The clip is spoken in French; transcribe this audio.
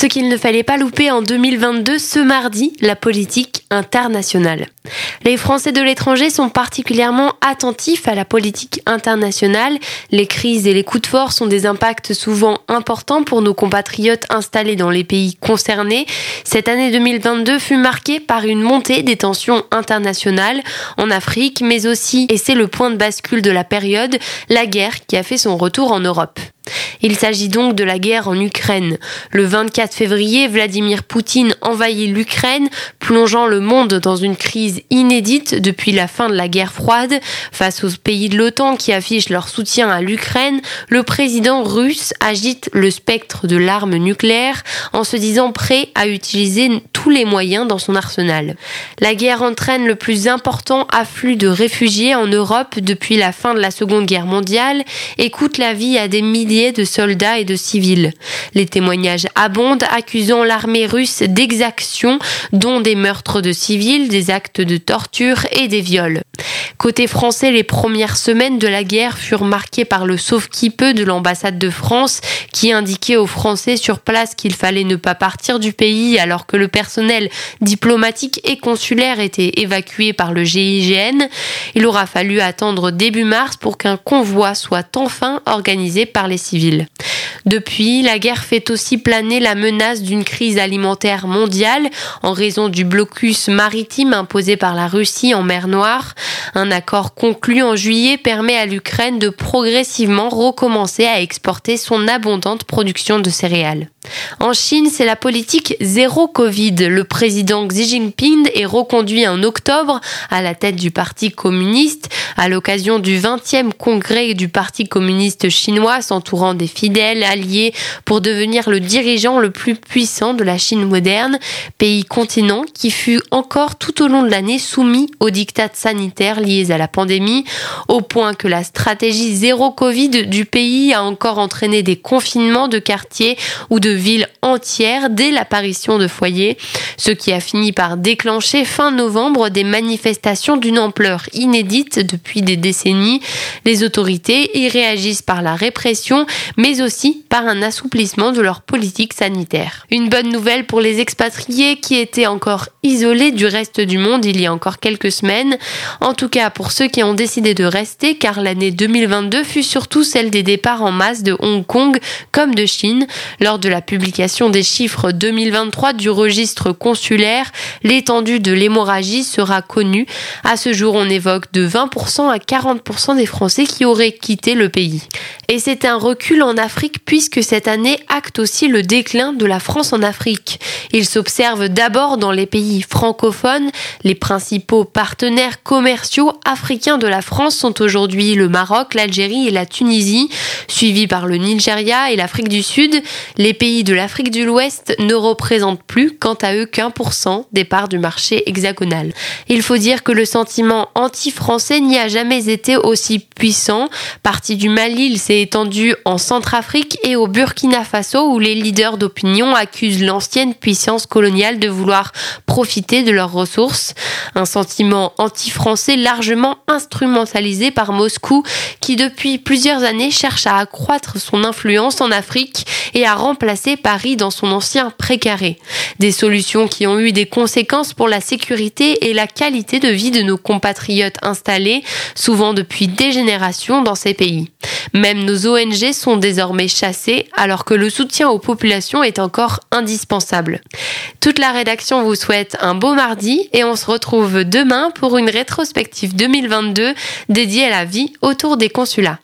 Ce qu'il ne fallait pas louper en 2022, ce mardi, la politique internationale. Les Français de l'étranger sont particulièrement attentifs à la politique internationale. Les crises et les coups de force ont des impacts souvent importants pour nos compatriotes installés dans les pays concernés. Cette année 2022 fut marquée par une montée des tensions internationales en Afrique, mais aussi, et c'est le point de bascule de la période, la guerre qui a fait son retour en Europe. Il s'agit donc de la guerre en Ukraine. Le 24 février, Vladimir Poutine envahit l'Ukraine, plongeant le monde dans une crise inédite depuis la fin de la guerre froide. Face aux pays de l'OTAN qui affichent leur soutien à l'Ukraine, le président russe agite le spectre de l'arme nucléaire en se disant prêt à utiliser tous les moyens dans son arsenal. La guerre entraîne le plus important afflux de réfugiés en Europe depuis la fin de la Seconde Guerre mondiale et coûte la vie à des milliers de soldats et de civils. Les témoignages abondent accusant l'armée russe d'exactions, dont des meurtres de civils, des actes de torture et des viols. Côté français, les premières semaines de la guerre furent marquées par le sauve-qui-peut de l'ambassade de France qui indiquait aux Français sur place qu'il fallait ne pas partir du pays alors que le personnel diplomatique et consulaire était évacué par le GIGN. Il aura fallu attendre début mars pour qu'un convoi soit enfin organisé par les civils. Depuis, la guerre fait aussi planer la menace d'une crise alimentaire mondiale en raison du blocus maritime imposé par la Russie en mer Noire. Un accord conclu en juillet permet à l'Ukraine de progressivement recommencer à exporter son abondante production de céréales. En Chine, c'est la politique zéro Covid. Le président Xi Jinping est reconduit en octobre à la tête du Parti communiste à l'occasion du 20e congrès du Parti communiste chinois s'entourant des fidèles alliés pour devenir le dirigeant le plus puissant de la Chine moderne, pays continent qui fut encore tout au long de l'année soumis aux dictats sanitaires liés à la pandémie, au point que la stratégie zéro Covid du pays a encore entraîné des confinements de quartiers ou de ville entière dès l'apparition de foyers, ce qui a fini par déclencher fin novembre des manifestations d'une ampleur inédite depuis des décennies. Les autorités y réagissent par la répression, mais aussi par un assouplissement de leur politique sanitaire. Une bonne nouvelle pour les expatriés qui étaient encore isolés du reste du monde il y a encore quelques semaines, en tout cas pour ceux qui ont décidé de rester, car l'année 2022 fut surtout celle des départs en masse de Hong Kong comme de Chine lors de la publication des chiffres 2023 du registre consulaire, l'étendue de l'hémorragie sera connue. À ce jour, on évoque de 20% à 40% des Français qui auraient quitté le pays. Et c'est un recul en Afrique puisque cette année acte aussi le déclin de la France en Afrique. Il s'observe d'abord dans les pays francophones. Les principaux partenaires commerciaux africains de la France sont aujourd'hui le Maroc, l'Algérie et la Tunisie, suivis par le Nigeria et l'Afrique du Sud. Les pays de l'Afrique de l'Ouest ne représentent plus, quant à eux, qu'un pour cent des parts du marché hexagonal. Il faut dire que le sentiment anti-français n'y a jamais été aussi puissant. Parti du Mali, il s'est étendu en Centrafrique au Burkina Faso, où les leaders d'opinion accusent l'ancienne puissance coloniale de vouloir profiter de leurs ressources. Un sentiment anti-français largement instrumentalisé par Moscou, qui depuis plusieurs années cherche à accroître son influence en Afrique et à remplacer Paris dans son ancien précaré. Des solutions qui ont eu des conséquences pour la sécurité et la qualité de vie de nos compatriotes installés, souvent depuis des générations dans ces pays. Même nos ONG sont désormais chassées alors que le soutien aux populations est encore indispensable. Toute la rédaction vous souhaite un beau mardi et on se retrouve demain pour une rétrospective 2022 dédiée à la vie autour des consulats.